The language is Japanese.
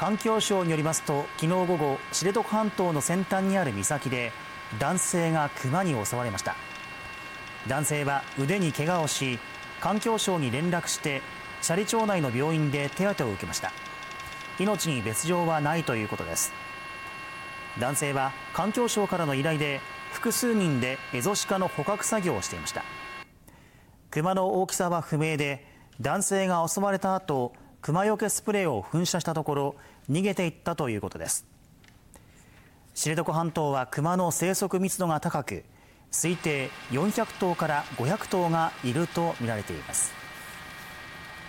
環境省によりますと昨日午後知床半島の先端にある岬で男性がクマに襲われました。男性は腕に怪我をし環境省に連絡して斜里町内の病院で手当てを受けました。命に別状はないということです。男性は環境省からの依頼で複数人でエゾシカの捕獲作業をしていました。熊の大きさは不明で男性が襲われた後熊よけスプレーを噴射したところ逃げていったということです。知床半島は熊の生息密度が高く推定400頭から500頭がいるとみられています。